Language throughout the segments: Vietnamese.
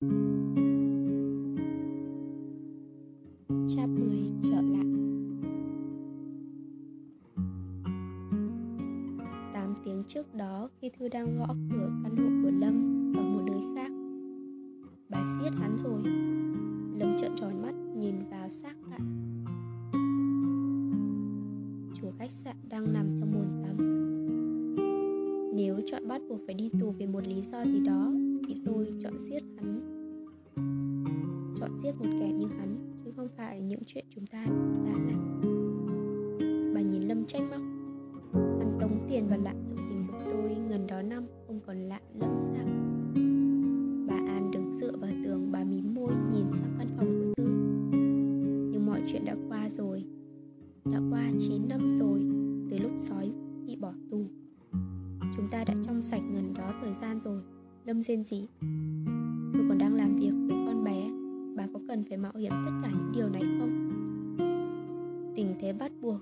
Chap 10 trở lại. 8 tiếng trước đó, khi Thư đang gõ cửa căn hộ của Lâm ở một nơi khác. Bà siết hắn rồi. Lâm trợn tròn mắt, nhìn vào xác lại Chủ khách sạn đang nằm trong bồn tắm. Nếu chọn bắt buộc phải đi tù vì một lý do gì đó thì tôi chọn giết hắn. Chọn giết một kẻ như hắn, Chứ không phải những chuyện chúng ta đã làm. Bà nhìn Lâm tranh móc. Hắn tống tiền và lạm dụng tình dục tôi Ngần đó năm. Rên gì Tôi còn đang làm việc với con bé. Bà có cần phải mạo hiểm tất cả những điều này không? Tình thế bắt buộc.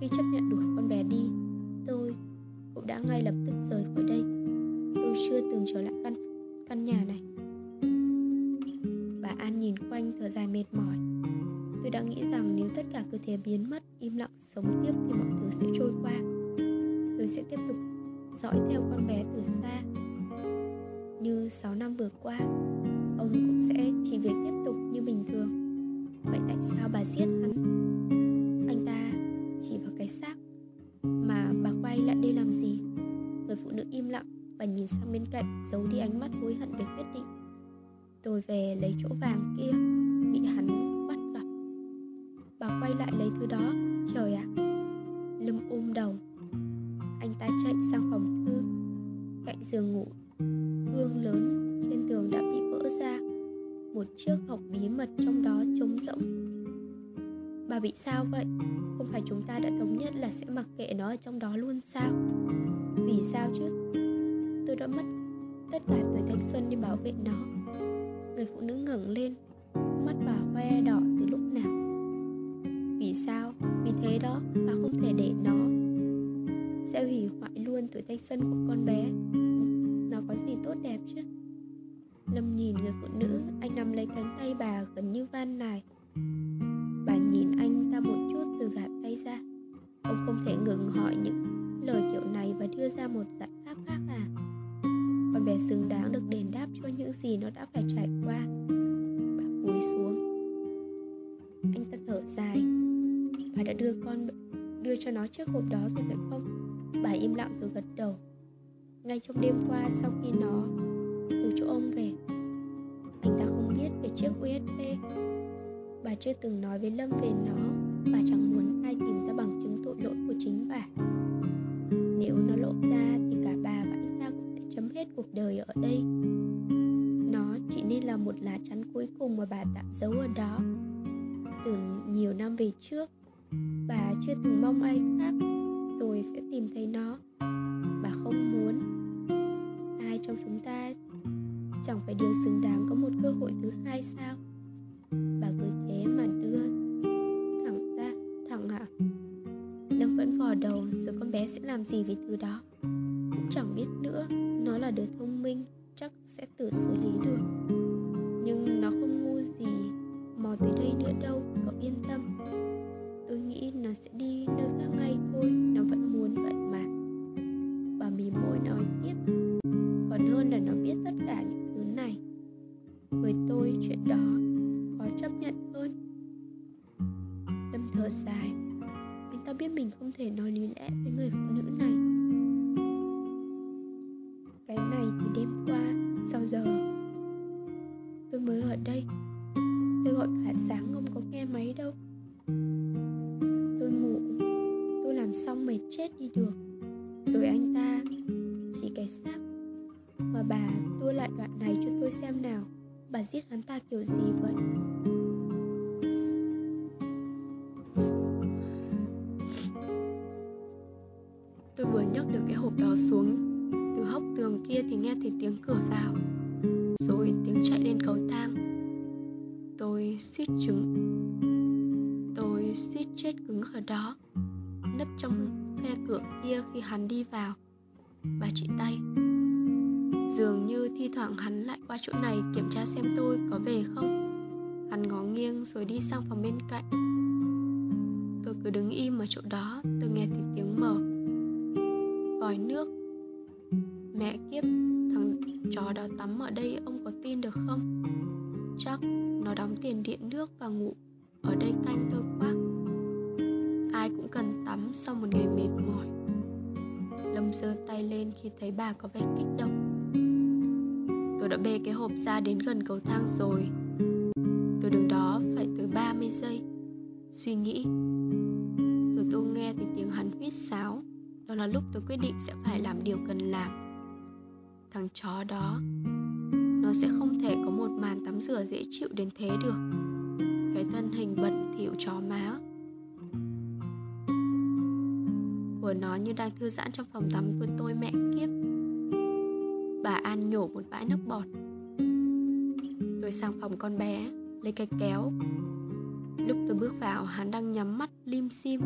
Khi chấp nhận đuổi con bé đi, Tôi cũng đã ngay lập tức rời khỏi đây. Tôi chưa từng trở lại căn căn nhà này. Bà An nhìn quanh thở dài mệt mỏi. Tôi đã nghĩ rằng nếu tất cả cứ thế biến mất, Im lặng sống tiếp thì mọi thứ sẽ trôi qua. Tôi sẽ tiếp tục dõi theo con bé từ xa. Như 6 năm vừa qua, Ông cũng sẽ chỉ việc tiếp tục như bình thường. Vậy tại sao bà giết hắn? Anh ta chỉ vào cái xác Mà bà quay lại đây làm gì? Người phụ nữ im lặng và nhìn sang bên cạnh, giấu đi ánh mắt hối hận về quyết định. Tôi về lấy chỗ vàng kia, bị hắn bắt gặp. Bà quay lại lấy thứ đó. Trời ạ à. lâm ôm đầu. Anh ta chạy sang phòng thư, cạnh giường ngủ gương lớn trên tường đã bị vỡ ra. Một chiếc hộp bí mật trong đó trống rỗng. Bà bị sao vậy? Không phải chúng ta đã thống nhất là sẽ mặc kệ nó ở trong đó luôn sao? Vì sao chứ? Tôi đã mất tất cả tuổi thanh xuân để bảo vệ nó. Người phụ nữ ngẩng lên, mắt bà hoe đỏ từ lúc nào? Vì sao? Vì thế đó bà không thể để nó sẽ hủy hoại luôn tuổi thanh xuân của con bé có gì tốt đẹp chứ? Lâm nhìn người phụ nữ, anh nắm lấy cánh tay bà gần như van nài. Bà nhìn anh ta một chút rồi gạt tay ra. Ông không thể ngừng hỏi những lời kiểu này và đưa ra một giải pháp khác à? Con bé xứng đáng được đền đáp cho những gì nó đã phải trải qua. Bà cúi xuống. Anh ta thở dài. Bà đã đưa con, đưa cho nó chiếc hộp đó rồi phải không? Bà im lặng rồi gật đầu ngay trong đêm qua sau khi nó từ chỗ ông về. Anh ta không biết về chiếc usb bà chưa từng nói với lâm về nó. Bà chẳng muốn ai tìm ra bằng chứng tội lỗi của chính bà. Nếu nó lộ ra thì cả bà và anh ta cũng sẽ chấm hết cuộc đời ở đây. Nó chỉ nên là một lá chắn cuối cùng mà bà tạm giấu ở đó. Từ nhiều năm về trước, bà chưa từng mong ai khác rồi sẽ tìm thấy nó. Bà không muốn trong chúng ta. Chẳng phải điều xứng đáng có một cơ hội thứ hai sao? Bà cứ thế mà đưa thẳng ra, thẳng hả lâm vẫn vò đầu, rồi con bé sẽ làm gì với thứ đó? Cũng chẳng biết nữa, nó là đứa thông minh, chắc sẽ tự xử lý được. Thở dài. Anh ta biết mình không thể nói lý lẽ với người phụ nữ này. Cái này thì đêm qua, sau giờ. Tôi mới ở đây. Tôi gọi cả sáng không có nghe máy đâu. Tôi ngủ. Tôi làm xong mệt chết đi được. Rồi anh ta, chỉ cái xác. Mà bà tua lại đoạn này cho tôi xem nào. Bà giết hắn ta kiểu gì? Cứ đứng im ở chỗ đó, Tôi nghe thấy tiếng mở. Vòi nước. Mẹ kiếp, Thằng chó đó tắm ở đây, ông có tin được không? Chắc nó đóng tiền điện nước và ngủ Ở đây canh tôi quá. Ai cũng cần tắm sau một ngày mệt mỏi. Lâm giơ tay lên khi thấy bà có vẻ kích động. Tôi đã bê cái hộp ra đến gần cầu thang rồi. Tôi đứng đó phải tới 30 giây. Suy nghĩ. Là lúc tôi quyết định sẽ phải làm điều cần làm. Thằng chó đó, Nó sẽ không thể có một màn tắm rửa dễ chịu đến thế được. Cái thân hình bẩn thỉu chó má Của nó như đang thư giãn trong phòng tắm của tôi mẹ kiếp. Bà An nhổ một bãi nước bọt. Tôi sang phòng con bé, Lấy cái kéo. Lúc tôi bước vào, hắn đang nhắm mắt lim sim.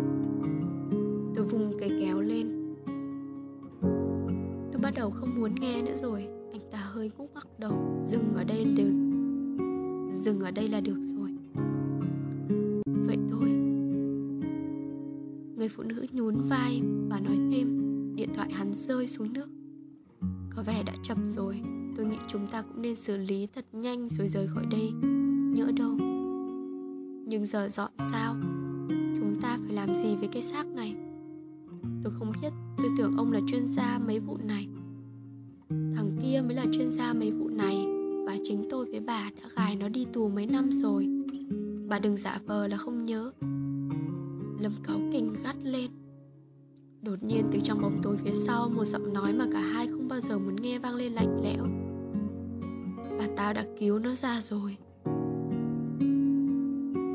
Tôi vùng cây kéo lên bắt đầu không muốn nghe nữa rồi. Anh ta hơi cúc ngắc đầu. Dừng ở đây được Dừng ở đây là được rồi. Vậy thôi. Người phụ nữ nhún vai và nói thêm. Điện thoại hắn rơi xuống nước. Có vẻ đã chậm rồi. Tôi nghĩ chúng ta cũng nên xử lý thật nhanh rồi rời khỏi đây. Nhỡ đâu. Nhưng giờ dọn sao? Chúng ta phải làm gì với cái xác này? Tôi không biết. Tôi tưởng ông là chuyên gia mấy vụ này. Thằng kia mới là chuyên gia mấy vụ này, Và chính tôi với bà đã gài nó đi tù mấy năm rồi. Bà đừng giả vờ là không nhớ. Lâm cáu kình gắt lên. Đột nhiên từ trong bóng tối phía sau, Một giọng nói mà cả hai không bao giờ muốn nghe vang lên lạnh lẽo. Bà tao đã cứu nó ra rồi.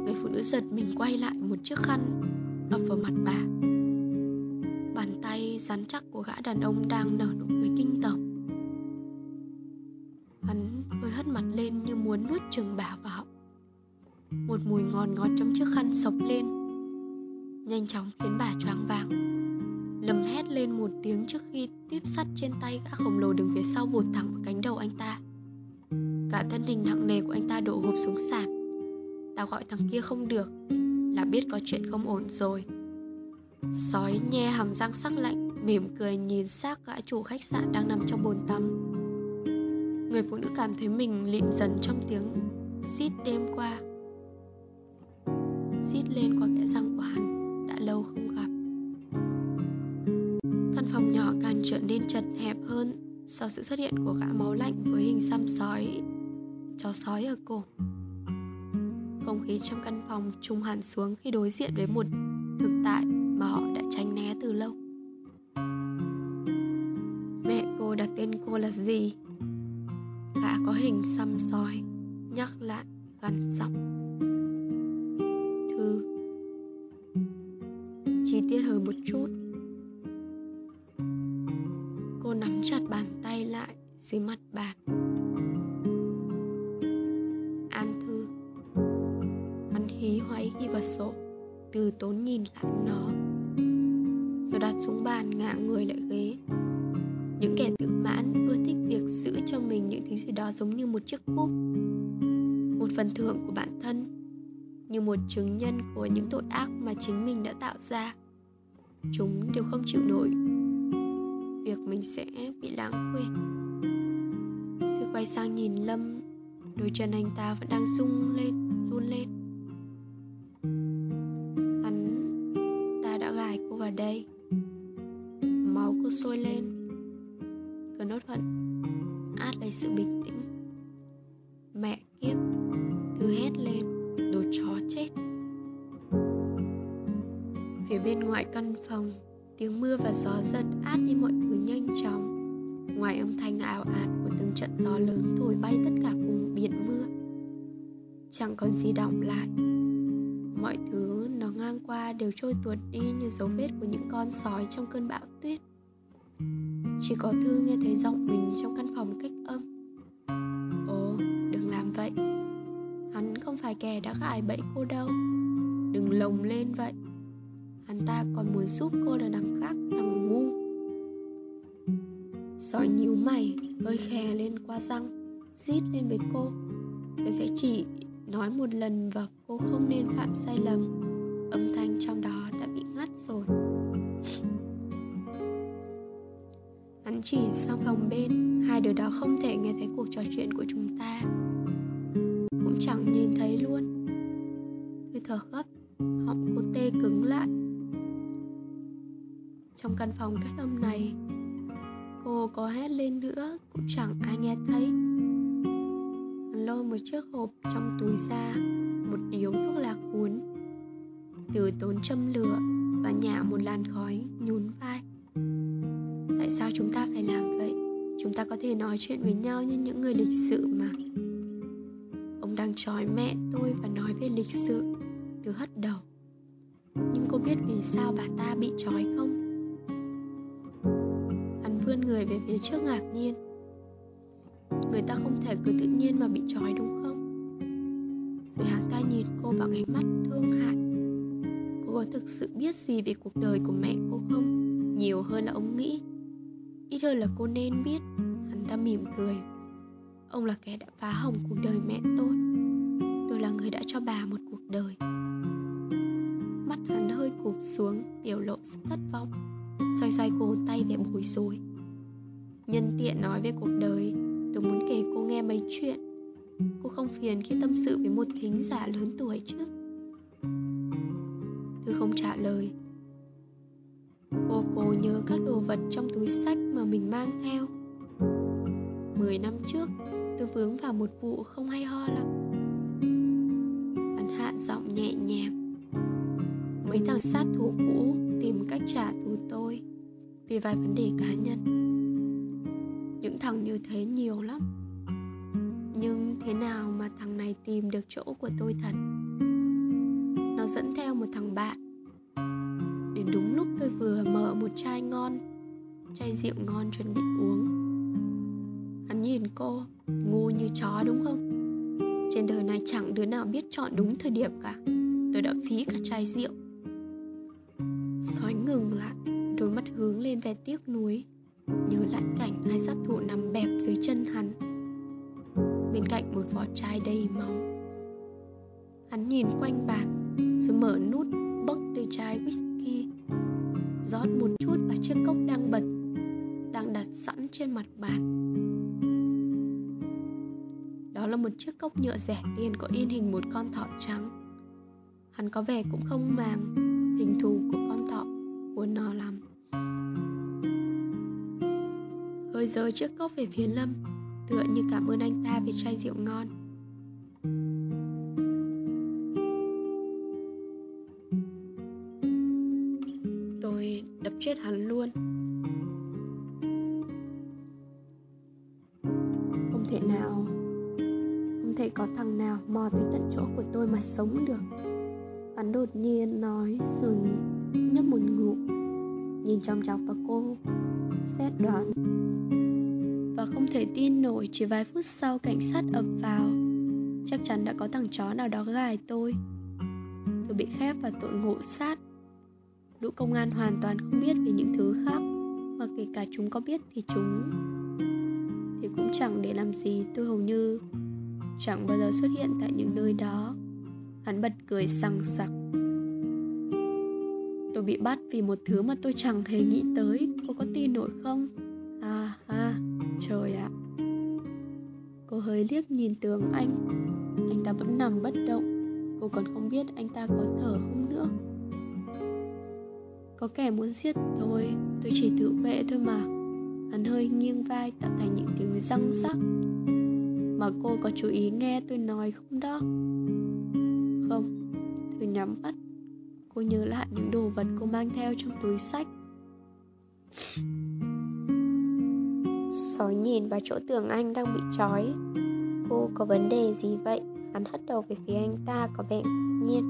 Người phụ nữ giật mình quay lại một chiếc khăn ập vào mặt bà rắn chắc của gã đàn ông đang nở nụ cười kinh tởm. Hắn hơi hất mặt lên như muốn nuốt chừng bà vào họng. Một mùi ngon ngọt trong chiếc khăn sộc lên, Nhanh chóng khiến bà choáng váng. Lầm hét lên một tiếng trước khi tiếp sắt trên tay gã khổng lồ đứng phía sau vụt thẳng vào cánh đầu anh ta. Cả thân hình nặng nề của anh ta đổ gục xuống sàn. Tao gọi thằng kia không được, Là biết có chuyện không ổn rồi. Sói nhe hàm răng sắc lạnh Mỉm cười nhìn xác gã chủ khách sạn đang nằm trong bồn tắm. Người phụ nữ cảm thấy mình lịm dần trong tiếng. Xít đêm qua. Xít lên qua kẽ răng của hắn, Đã lâu không gặp. Căn phòng nhỏ càng trở nên chật hẹp hơn sau sự xuất hiện của gã máu lạnh với hình xăm sói, chó sói ở cổ. Không khí trong căn phòng trung hẳn xuống khi đối diện với một thực tại cô tên cô là gì? Gã có hình xăm sói nhắc lại, gắn giọng. Thư. Chi tiết hơn một chút. Ra. Chúng đều không chịu nổi. Việc mình sẽ bị lãng quên. Thư quay sang nhìn Lâm Đôi chân anh ta vẫn đang rung lên, run lên. Hắn ta đã gài cô vào đây. Máu cô sôi lên. Cơn nốt hận át lấy sự bình tĩnh. Mẹ căn phòng. Tiếng mưa và gió giật át đi mọi thứ nhanh chóng. Ngoài âm thanh ảo ạt của từng trận gió lớn thổi bay tất cả cùng biển mưa, chẳng còn gì động lại. Mọi thứ nó ngang qua đều trôi tuột đi như dấu vết của những con sói trong cơn bão tuyết. Chỉ có thư nghe thấy giọng mình trong căn phòng cách âm. Ồ, đừng làm vậy. Hắn không phải kẻ đã gài bẫy cô đâu. Đừng lồng lên vậy hắn ta còn muốn giúp cô là đằng khác thằng ngu Sói nhíu mày, hơi khè lên qua răng, rít lên với cô. Tôi sẽ chỉ nói một lần và cô không nên phạm sai lầm. Âm thanh trong đó đã bị ngắt rồi. Hắn chỉ sang phòng bên, hai đứa đó không thể nghe thấy cuộc trò chuyện của chúng ta. Cũng chẳng nhìn thấy luôn. Tôi thở gấp, họng cô tê cứng lại. Trong căn phòng cách âm này, cô có hét lên nữa cũng chẳng ai nghe thấy. Hắn lôi một chiếc hộp trong túi ra một điếu thuốc lá cuốn. Từ tốn châm lửa và nhả một làn khói nhún vai. Tại sao chúng ta phải làm vậy? Chúng ta có thể nói chuyện với nhau như những người lịch sự mà. Ông đang trói mẹ tôi và nói về lịch sự từ hất đầu. Nhưng cô biết vì sao bà ta bị trói không? Vươn người về phía trước ngạc nhiên. Người ta không thể cứ tự nhiên mà bị trói, đúng không? Rồi hắn ta nhìn cô bằng ánh mắt thương hại. Cô có thực sự biết gì về cuộc đời của mẹ cô không? Nhiều hơn là ông nghĩ. Ít hơn là cô nên biết. Hắn ta mỉm cười. Ông là kẻ đã phá hỏng cuộc đời mẹ tôi. Tôi là người đã cho bà một cuộc đời. Mắt hắn hơi cụp xuống, biểu lộ sự thất vọng. Xoay xoay cô tay vẻ bối rối Nhân tiện nói về cuộc đời. Tôi muốn kể cô nghe mấy chuyện. Cô không phiền khi tâm sự với một thính giả lớn tuổi chứ? Tôi không trả lời. Cô cố nhớ các đồ vật trong túi sách mà mình mang theo. Mười năm trước, tôi vướng vào một vụ không hay ho lắm. Hắn hạ giọng nhẹ nhàng. Mấy thằng sát thủ cũ tìm cách trả thù tôi Vì vài vấn đề cá nhân những thằng như thế nhiều lắm. Nhưng thế nào mà thằng này tìm được chỗ của tôi thật? Nó dẫn theo một thằng bạn. Đến đúng lúc tôi vừa mở một chai ngon, chai rượu ngon chuẩn bị uống. Hắn nhìn cô, ngu như chó đúng không? Trên đời này chẳng đứa nào biết chọn đúng thời điểm cả. Tôi đã phí cả chai rượu. Sói ngừng lại, đôi mắt hướng lên vẻ tiếc nuối nhớ lại cảnh hai sát thủ nằm bẹp dưới chân hắn. Bên cạnh một vỏ chai đầy máu. Hắn nhìn quanh bàn, rồi mở nút bốc từ chai whisky, rót một chút vào chiếc cốc đang bật, đang đặt sẵn trên mặt bàn. Đó là một chiếc cốc nhựa rẻ tiền có in hình một con thỏ trắng. Hắn có vẻ cũng không màng, hình thù của con thỏ của nó lắm hơi rơi chiếc cốc về phía Lâm, Tựa như cảm ơn anh ta vì chai rượu ngon. Tôi đập chết hắn luôn. Không thể nào, Không thể có thằng nào mò tới tận chỗ của tôi mà sống được. Hắn đột nhiên nói rồi nhấp một ngụm, Nhìn trong chọc vào cô, Xét đoán không thể tin nổi, chỉ vài phút sau cảnh sát ập vào. Chắc chắn đã có thằng chó nào đó gài tôi. Tôi bị khép vào tội ngộ sát. Lũ công an hoàn toàn không biết về những thứ khác, mà kể cả chúng có biết thì chúng thì cũng chẳng để làm gì. Tôi hầu như chẳng bao giờ xuất hiện tại những nơi đó. Hắn bật cười sằng sặc. Tôi bị bắt vì một thứ mà tôi chẳng hề nghĩ tới. Cô có tin nổi không? Trời ạ. Cô hơi liếc nhìn tường anh. Anh ta vẫn nằm bất động. Cô còn không biết anh ta có thở không nữa. Có kẻ muốn giết tôi Tôi chỉ tự vệ thôi mà. Hắn hơi nghiêng vai tạo thành những tiếng răng rắc. Mà cô có chú ý nghe tôi nói không đó? Không Thử nhắm mắt. Cô nhớ lại những đồ vật cô mang theo trong túi sách. Sói nhìn vào chỗ tường anh đang bị trói. Cô, có vấn đề gì vậy? Hắn hất đầu về phía anh ta, có vẻ nhiên.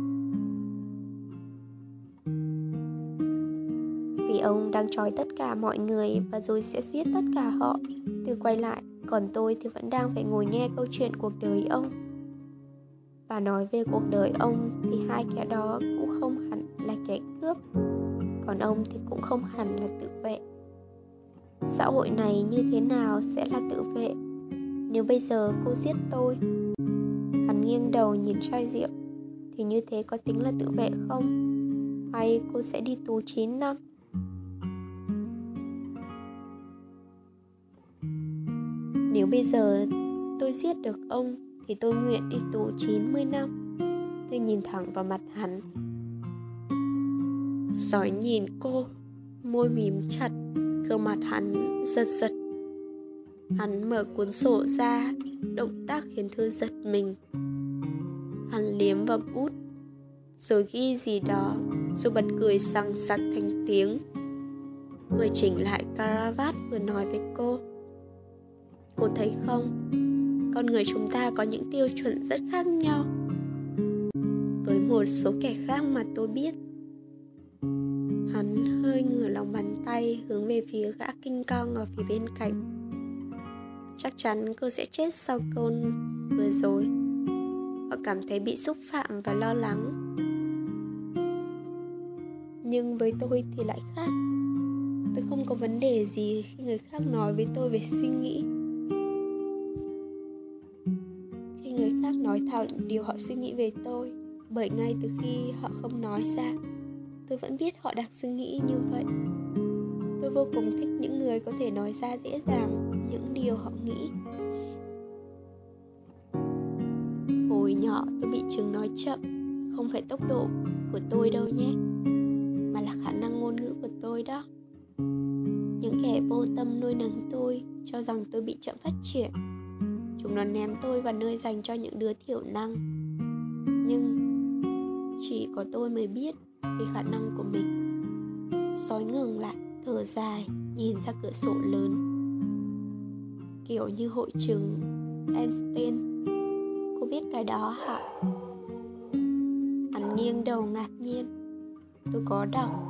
Vì ông đang trói tất cả mọi người Và rồi sẽ giết tất cả họ. Từ quay lại, Còn tôi thì vẫn đang phải ngồi nghe câu chuyện cuộc đời ông. Và nói về cuộc đời ông Thì hai kẻ đó cũng không hẳn là kẻ cướp. Còn ông thì cũng không hẳn là tự vệ xã hội này như thế nào sẽ là tự vệ nếu bây giờ cô giết tôi hắn nghiêng đầu nhìn chai rượu thì như thế có tính là tự vệ không hay cô sẽ đi tù 9 năm Nếu bây giờ tôi giết được ông thì tôi nguyện đi tù 90 năm. Tôi nhìn thẳng vào mặt hắn. Sói nhìn cô, môi mím chặt, gương mặt hắn giật giật. Hắn mở cuốn sổ ra, động tác khiến Thư giật mình. Hắn liếm vào bút, rồi ghi gì đó, rồi bật cười sằng sặc thành tiếng. Vừa chỉnh lại caravat vừa nói với cô cô thấy không con người chúng ta có những tiêu chuẩn rất khác nhau với một số kẻ khác mà tôi biết hắn hơi ngửa lòng bàn tay hướng về phía gã kinh cong ở phía bên cạnh. Chắc chắn cô sẽ chết sau câu vừa rồi. Họ cảm thấy bị xúc phạm và lo lắng. Nhưng với tôi thì lại khác. Tôi không có vấn đề gì khi người khác nói với tôi về suy nghĩ. Khi người khác nói thẳng điều họ suy nghĩ về tôi, bởi ngay từ khi họ không nói ra tôi vẫn biết họ đang suy nghĩ như vậy. Tôi vô cùng thích những người có thể nói ra dễ dàng những điều họ nghĩ. Hồi nhỏ tôi bị chứng nói chậm, không phải tốc độ của tôi đâu nhé, mà là khả năng ngôn ngữ của tôi đó. Những kẻ vô tâm nuôi nấng tôi cho rằng tôi bị chậm phát triển. Chúng nó ném tôi vào nơi dành cho những đứa thiểu năng. Nhưng chỉ có tôi mới biết về khả năng của mình. Sói ngừng lại, thở dài, nhìn ra cửa sổ lớn. Kiểu như hội chứng Einstein. Cô biết cái đó hả? Hắn nghiêng đầu ngạc nhiên. Tôi có đọc.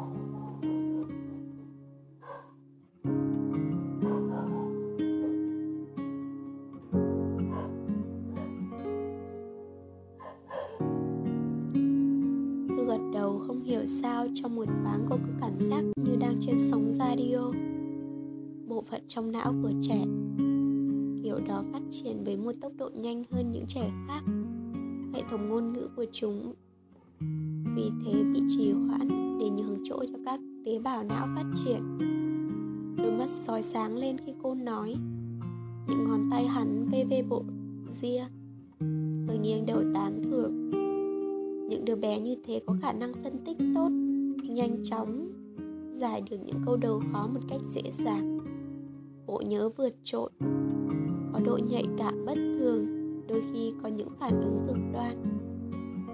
Sao trong một thoáng cô có cảm giác như đang trên sóng radio. Bộ phận trong não của trẻ, kiểu đó phát triển với một tốc độ nhanh hơn những trẻ khác. Hệ thống ngôn ngữ của chúng vì thế bị trì hoãn để nhường chỗ cho các tế bào não phát triển. Đôi mắt soi sáng lên khi cô nói, những ngón tay hắn vê vê bộ ria. Hơi nghiêng đầu tán thưởng những đứa bé như thế có khả năng phân tích tốt, nhanh chóng giải được những câu đầu khó một cách dễ dàng. Bộ nhớ vượt trội, có độ nhạy cảm bất thường, đôi khi có những phản ứng cực đoan,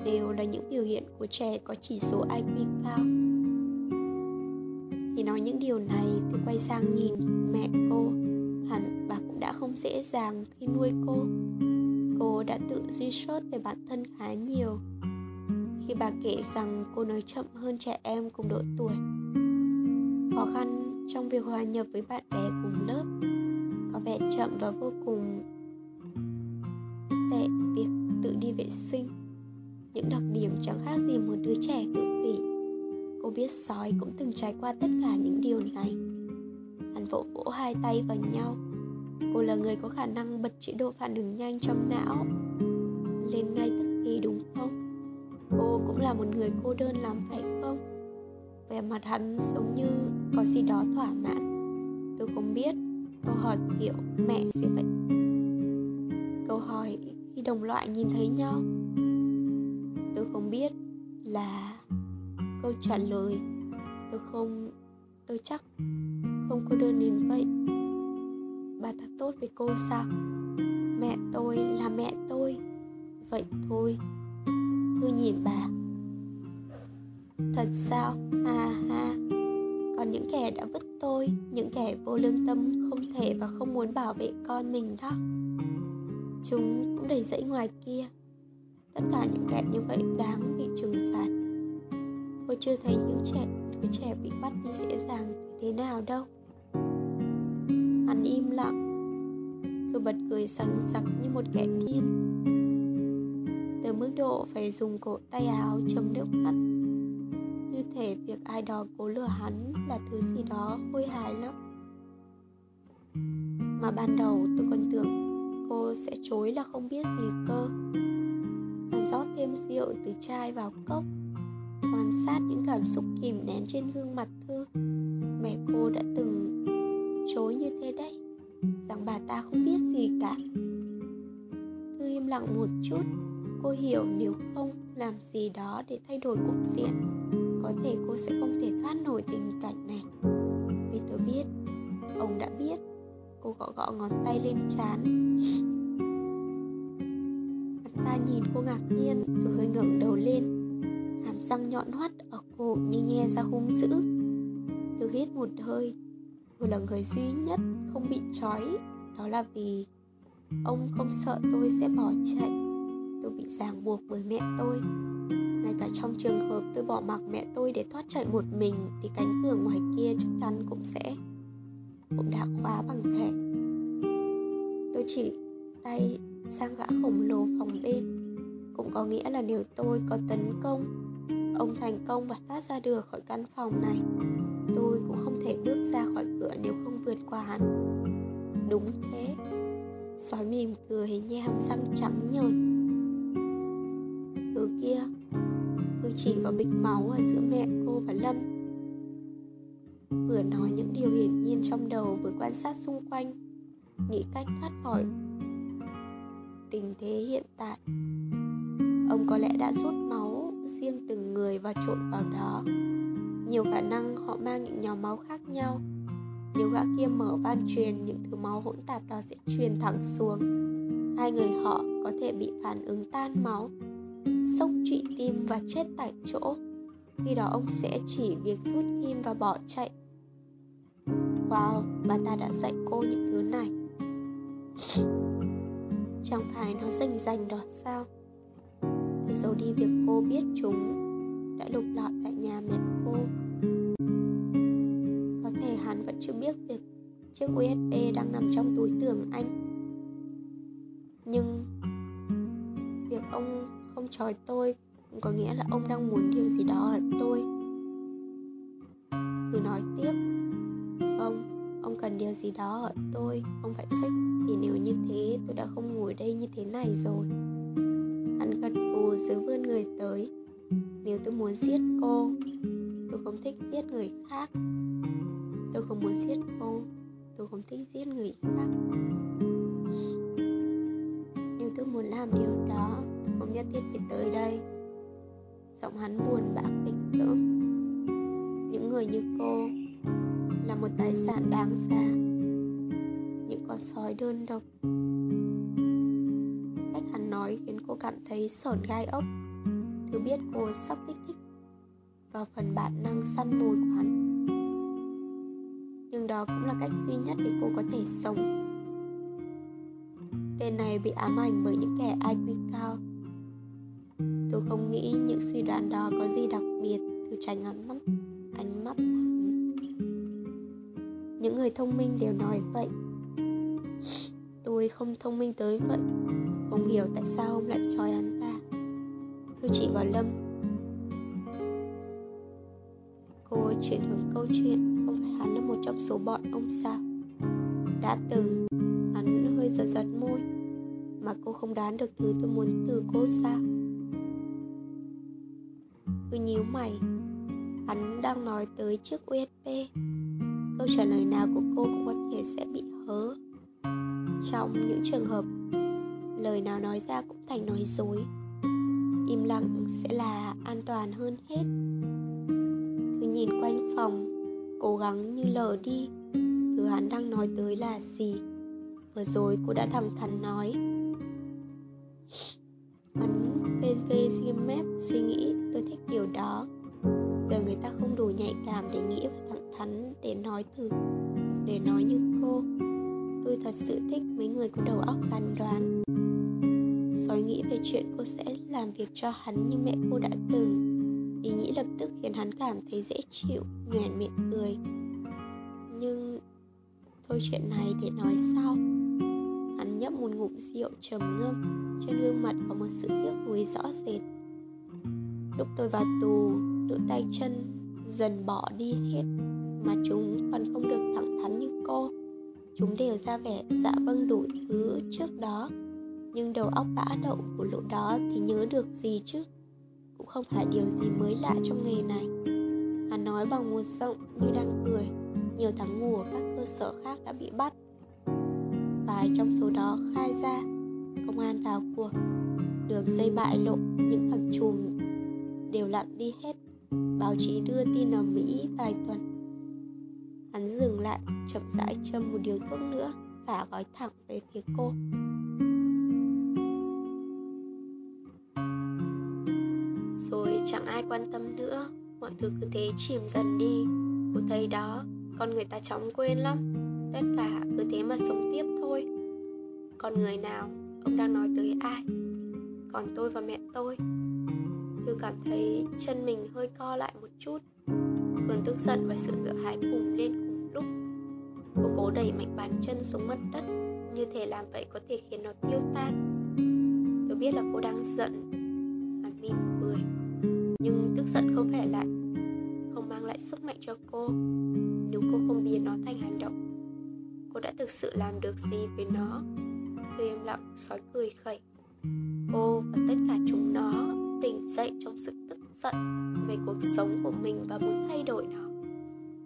đều là những biểu hiện của trẻ có chỉ số IQ cao. Khi nói những điều này thì quay sang nhìn mẹ cô. Hẳn bà cũng đã không dễ dàng khi nuôi cô. Cô đã tự duy sốt về bản thân khá nhiều khi bà kể rằng cô nói chậm hơn trẻ em cùng độ tuổi. Khó khăn trong việc hòa nhập với bạn bè cùng lớp có vẻ chậm và vô cùng tệ việc tự đi vệ sinh. Những đặc điểm chẳng khác gì một đứa trẻ tự kỷ. Cô biết sói cũng từng trải qua tất cả những điều này. Hắn vỗ vỗ hai tay vào nhau. Cô là người có khả năng bật chế độ phản ứng nhanh trong não, lên ngay tức thì đúng cô cũng là một người cô đơn lắm, phải không? Vẻ mặt hắn giống như có gì đó thỏa mãn. Tôi không biết câu hỏi kiểu mẹ sẽ vậy câu hỏi khi đồng loại nhìn thấy nhau. Tôi không biết là câu trả lời. Tôi không tôi chắc không cô đơn đến vậy. Bà ta tốt với cô sao? Mẹ tôi là mẹ tôi. Vậy thôi. Thư nhìn bà. Thật sao? Ha ha. Còn những kẻ đã vứt tôi, Những kẻ vô lương tâm không thể và không muốn bảo vệ con mình đó. Chúng cũng đầy dẫy ngoài kia. Tất cả những kẻ như vậy đáng bị trừng phạt. Cô chưa thấy những trẻ, đứa trẻ bị bắt đi dễ dàng như thế nào đâu. Hắn im lặng. Rồi bật cười sằng sặc như một kẻ điên mức độ phải dùng cổ tay áo chấm nước mắt. Như thể việc ai đó cố lừa hắn là thứ gì đó khôi hài lắm. Mà ban đầu tôi còn tưởng cô sẽ chối là không biết gì cơ. Còn rót thêm rượu từ chai vào cốc, Quan sát những cảm xúc kìm nén trên gương mặt Thư. Mẹ cô đã từng chối như thế đấy, Rằng bà ta không biết gì cả. Thư im lặng một chút Cô hiểu nếu không làm gì đó để thay đổi cục diện, Có thể cô sẽ không thể thoát nổi tình cảnh này. Vì tôi biết, Ông đã biết, Cô gõ gõ ngón tay lên trán. Hắn ta nhìn cô ngạc nhiên Rồi hơi ngẩng đầu lên, Hàm răng nhọn hoắt ở cổ như nhe ra hung dữ. Tôi hít một hơi Tôi là người duy nhất không bị trói, Đó là vì Ông không sợ tôi sẽ bỏ chạy. Tôi bị ràng buộc bởi mẹ tôi. Ngay cả trong trường hợp tôi bỏ mặc mẹ tôi để thoát chạy một mình, Thì cánh cửa ngoài kia chắc chắn cũng sẽ, Cũng đã khóa bằng thẻ. Tôi chỉ tay sang gã khổng lồ phòng bên Cũng có nghĩa là nếu tôi có tấn công, Ông thành công và thoát ra được khỏi căn phòng này, Tôi cũng không thể bước ra khỏi cửa nếu không vượt qua hắn. Đúng thế. Sói mỉm cười như hàm răng trắng nhợt. Chỉ vào bịch máu ở giữa mẹ cô và Lâm. Vừa nói những điều hiển nhiên trong đầu Vừa quan sát xung quanh, Nghĩ cách thoát khỏi Tình thế hiện tại. Ông có lẽ đã rút máu riêng từng người và trộn vào đó. Nhiều khả năng họ mang những nhóm máu khác nhau. Nếu gã kia mở van truyền, những thứ máu hỗn tạp đó sẽ truyền thẳng xuống. Hai người họ có thể bị phản ứng tan máu sốc trụy tim và chết tại chỗ. Khi đó ông sẽ chỉ việc rút kim và bỏ chạy. Wow, bà ta đã dạy cô những thứ này. Chẳng phải nó rành rành đó sao? Từ dấu đi việc cô biết chúng đã lục lọi tại nhà mẹ cô. Có thể hắn vẫn chưa biết việc chiếc USB đang nằm trong túi tường anh. Nhưng Việc ông ông chói tôi. Có nghĩa là ông đang muốn điều gì đó ở tôi. Cứ nói tiếp. Ông ông cần điều gì đó ở tôi. Không phải sách Vì nếu như thế, tôi đã không ngồi đây như thế này rồi. Hắn gật gù dưới vươn người tới. Nếu tôi muốn giết cô, Tôi không thích giết người khác. Tôi không muốn giết cô, tôi không thích giết người khác. Nếu tôi muốn làm điều đó không nhất thiết phải tới đây. Giọng hắn buồn bã kịch lưỡng những người như cô là một tài sản đáng giá, những con sói đơn độc. Cách hắn nói khiến cô cảm thấy sởn gai ốc. Thứ biết cô sắp kích thích vào phần bản năng săn mồi của hắn. Nhưng đó cũng là cách duy nhất để cô có thể sống. Tên này bị ám ảnh bởi những kẻ IQ cao tôi không nghĩ những suy đoán đó có gì đặc biệt, từ tránh ánh mắt ánh mắt những người thông minh đều nói vậy. Tôi không thông minh tới vậy. Không hiểu tại sao ông lại trói hắn ta thư chị và lâm. Cô chuyển hướng câu chuyện. Không phải hắn là một trong số bọn ông sao? Đã từng, hắn hơi giật giật môi. Mà cô không đoán được thứ tôi muốn từ cô sao? Cứ nhíu mày. Hắn đang nói tới chiếc usb câu trả lời nào của cô cũng có thể sẽ bị hớ. Trong những trường hợp lời nào nói ra cũng thành nói dối, im lặng sẽ là an toàn hơn hết. Cứ nhìn quanh phòng, cố gắng như lờ đi. Thứ hắn đang nói tới là gì? Vừa rồi cô đã thẳng thắn nói. Hắn VV mép suy nghĩ. Tôi thích điều đó. Giờ người ta không đủ nhạy cảm để nghĩ và thẳng thắn để nói từ để nói như cô. Tôi thật sự thích mấy người có đầu óc phán đoán. Sói nghĩ về chuyện cô sẽ làm việc cho hắn như mẹ cô đã từng. Ý nghĩ lập tức khiến hắn cảm thấy dễ chịu, nhoẻn miệng cười. Nhưng thôi chuyện này để nói sau nhấp một ngụm rượu trầm ngâm Trên gương mặt có một sự tiếc nuối rõ rệt. Lúc tôi vào tù, đôi tay chân dần bỏ đi hết Mà chúng còn không được thẳng thắn như cô. Chúng đều ra vẻ dạ vâng đủ thứ trước đó Nhưng đầu óc bã đậu của lũ đó thì nhớ được gì chứ? Cũng không phải điều gì mới lạ trong nghề này. Hắn nói bằng một giọng như đang cười Nhiều tháng ngủ ở các cơ sở khác đã bị bắt. Vài trong số đó khai ra. Công an vào cuộc. Đường dây bại lộ, Những thằng chùm đều lặn đi hết. Báo chí đưa tin ở Mỹ vài tuần. Hắn dừng lại, chậm rãi châm một điều thuốc nữa Và gói thẳng về phía cô. Rồi chẳng ai quan tâm nữa, Mọi thứ cứ thế chìm dần đi. Cô thấy đó, Con người ta chóng quên lắm. Tất cả cứ thế mà sống tiếp. Con người nào, Ông đang nói tới ai? Còn tôi và mẹ tôi. Thư cảm thấy chân mình hơi co lại một chút. Cơn tức giận và sự sợ hãi bùng lên cùng lúc. Cô cố đẩy mạnh bàn chân xuống mặt đất, Như thể làm vậy có thể khiến nó tiêu tan. Tôi biết là cô đang giận. Hàn mỉm cười. Nhưng tức giận không phải lại, Không mang lại sức mạnh cho cô. Nếu cô không biến nó thành hành động, Cô đã thực sự làm được gì với nó? Tôi im lặng sói cười khẩy. Cô và tất cả chúng nó tỉnh dậy trong sự tức giận về cuộc sống của mình và muốn thay đổi nó.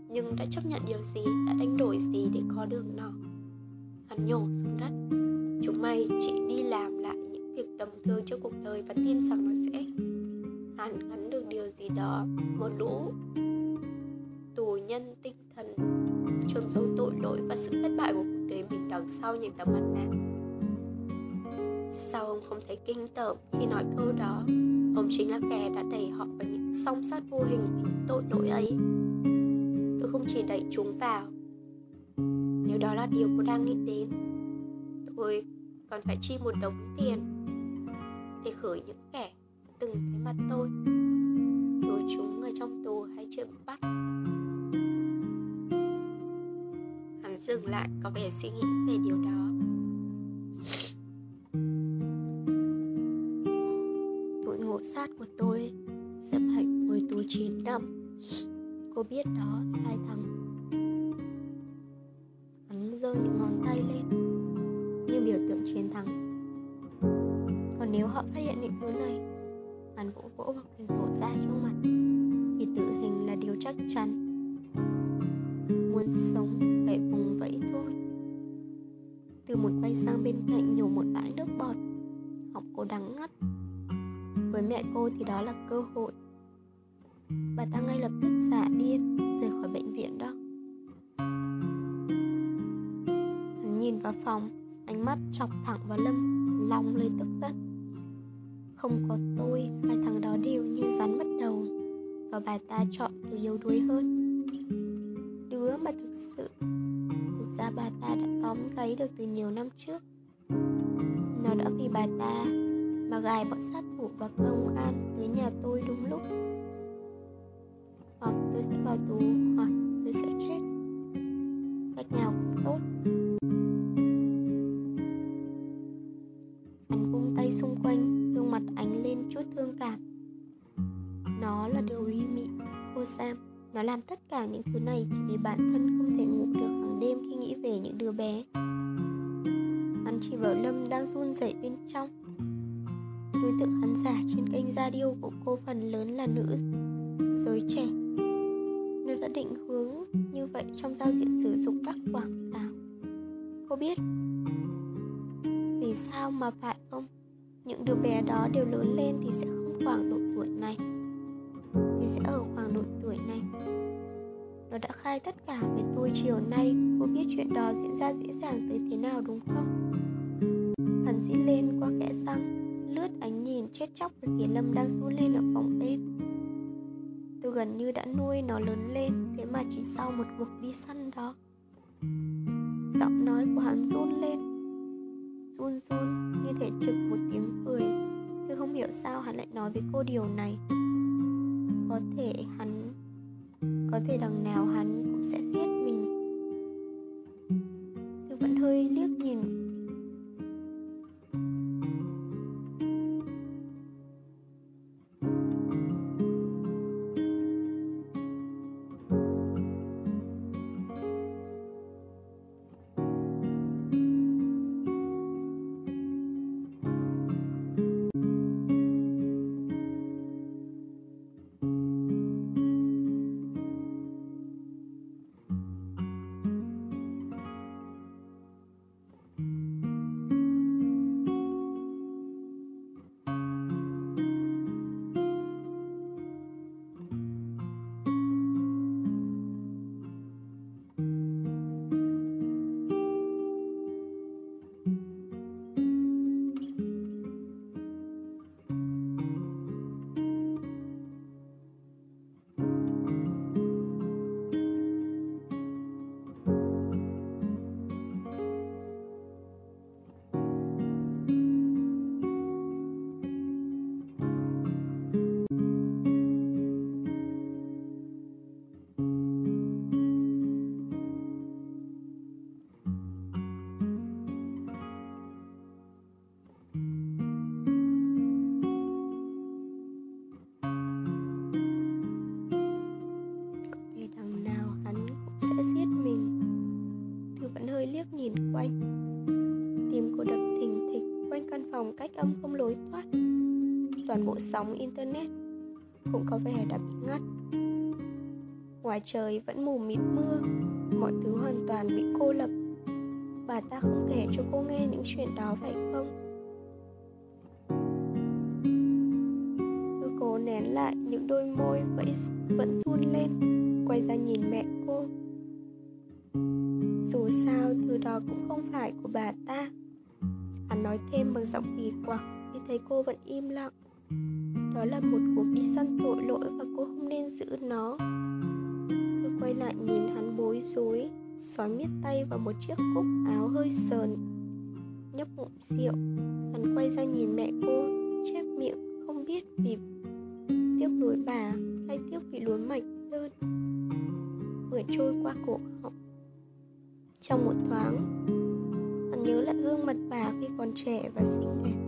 Nhưng đã chấp nhận điều gì, đã đánh đổi gì để có được nó? Hắn nhổ xuống đất. Chúng mày chỉ đi làm lại những việc tầm thường cho cuộc đời và tin rằng nó sẽ hàn gắn được điều gì đó một lũ tù nhân tinh thần chôn giấu tội lỗi và sự thất bại của cuộc đời mình đằng sau những tấm mặt nạ sao ông không thấy kinh tởm khi nói câu đó? Ông chính là kẻ đã đẩy họ vào những song sát vô hình của những tội lỗi ấy. Tôi không chỉ đẩy chúng vào. Nếu đó là điều cô đang nghĩ đến, Tôi còn phải chi một đống tiền Để khử những kẻ từng thấy mặt tôi. Rồi chúng ở trong tù hay chưa bị bắt. Hắn dừng lại, có vẻ suy nghĩ về điều đó. Sát của tôi sẽ phải ngồi tù 9 năm. Cô biết đó, hai thằng. Hắn giơ những ngón tay lên, Như biểu tượng chiến thắng. Còn nếu họ phát hiện những thứ này, Hắn vỗ vỗ vào quyển sổ ra trong mặt, Thì tử hình là điều chắc chắn. Muốn sống phải vùng vẫy thôi. Từ một quay sang bên cạnh nhổ một bãi nước bọt Học cô đắng ngắt với mẹ cô thì đó là cơ hội. Bà ta ngay lập tức giả điên rời khỏi bệnh viện đó. Hắn nhìn vào phòng, ánh mắt chọc thẳng vào lâm, lòng lên tức giận. Không có tôi, hai thằng đó đều như rắn mất đầu, và bà ta chọn từ yếu đuối hơn. Đứa mà thực sự, thực ra bà ta đã tóm gáy được từ nhiều năm trước. Nó đã vì bà ta mà gài bọn sát thủ và công an tới nhà tôi đúng lúc. Hoặc tôi sẽ vào tù, hoặc tôi sẽ chết. Cách nào cũng tốt. Anh vung tay xung quanh, gương mặt ánh lên chút thương cảm. Nó là điều uy mị, cô sam. Nó làm tất cả những thứ này chỉ vì bản thân không thể ngủ được hàng đêm khi nghĩ về những đứa bé. Anh chỉ bảo lâm đang run rẩy bên trong đối tượng khán giả trên kênh radio của cô phần lớn là nữ giới trẻ nó đã định hướng như vậy trong giao diện sử dụng các quảng cáo Cô biết Vì sao mà phải không? Những đứa bé đó đều lớn lên thì sẽ không khoảng độ tuổi này, Thì sẽ ở khoảng độ tuổi này Nó đã khai tất cả về tôi chiều nay, Cô biết chuyện đó diễn ra dễ dàng tới thế nào đúng không? Hắn dĩ lên qua kẽ răng lướt ánh nhìn chết chóc về phía Lâm đang run lên ở phòng bên. Tôi gần như đã nuôi nó lớn lên, Thế mà chỉ sau một cuộc đi săn đó, Giọng nói của hắn run lên, Run run như thể trực một tiếng cười. Tôi không hiểu sao hắn lại nói với cô điều này. Có thể hắn, Có thể đằng nào hắn cũng sẽ giết sóng internet cũng có vẻ đã bị ngắt. Ngoài trời vẫn mù mịt mưa Mọi thứ hoàn toàn bị cô lập. Bà ta không kể cho cô nghe những chuyện đó phải không? Thư cố nén lại những đôi môi vẫn, vẫn run lên Quay ra nhìn mẹ cô. Dù sao thứ đó cũng không phải của bà ta. Hắn nói thêm bằng giọng kỳ quặc Khi thấy cô vẫn im lặng. Đó là một cuộc đi săn tội lỗi Và cô không nên giữ nó. Tôi quay lại nhìn hắn bối rối, Xói miết tay vào một chiếc cúc áo hơi sờn, Nhấp ngụm rượu. Hắn quay ra nhìn mẹ cô, Chép miệng, không biết vì Tiếc nuối bà Hay tiếc vì lúa mạch đơn. Vừa trôi qua cổ họng. Trong một thoáng, Hắn nhớ lại gương mặt bà khi còn trẻ và xinh đẹp.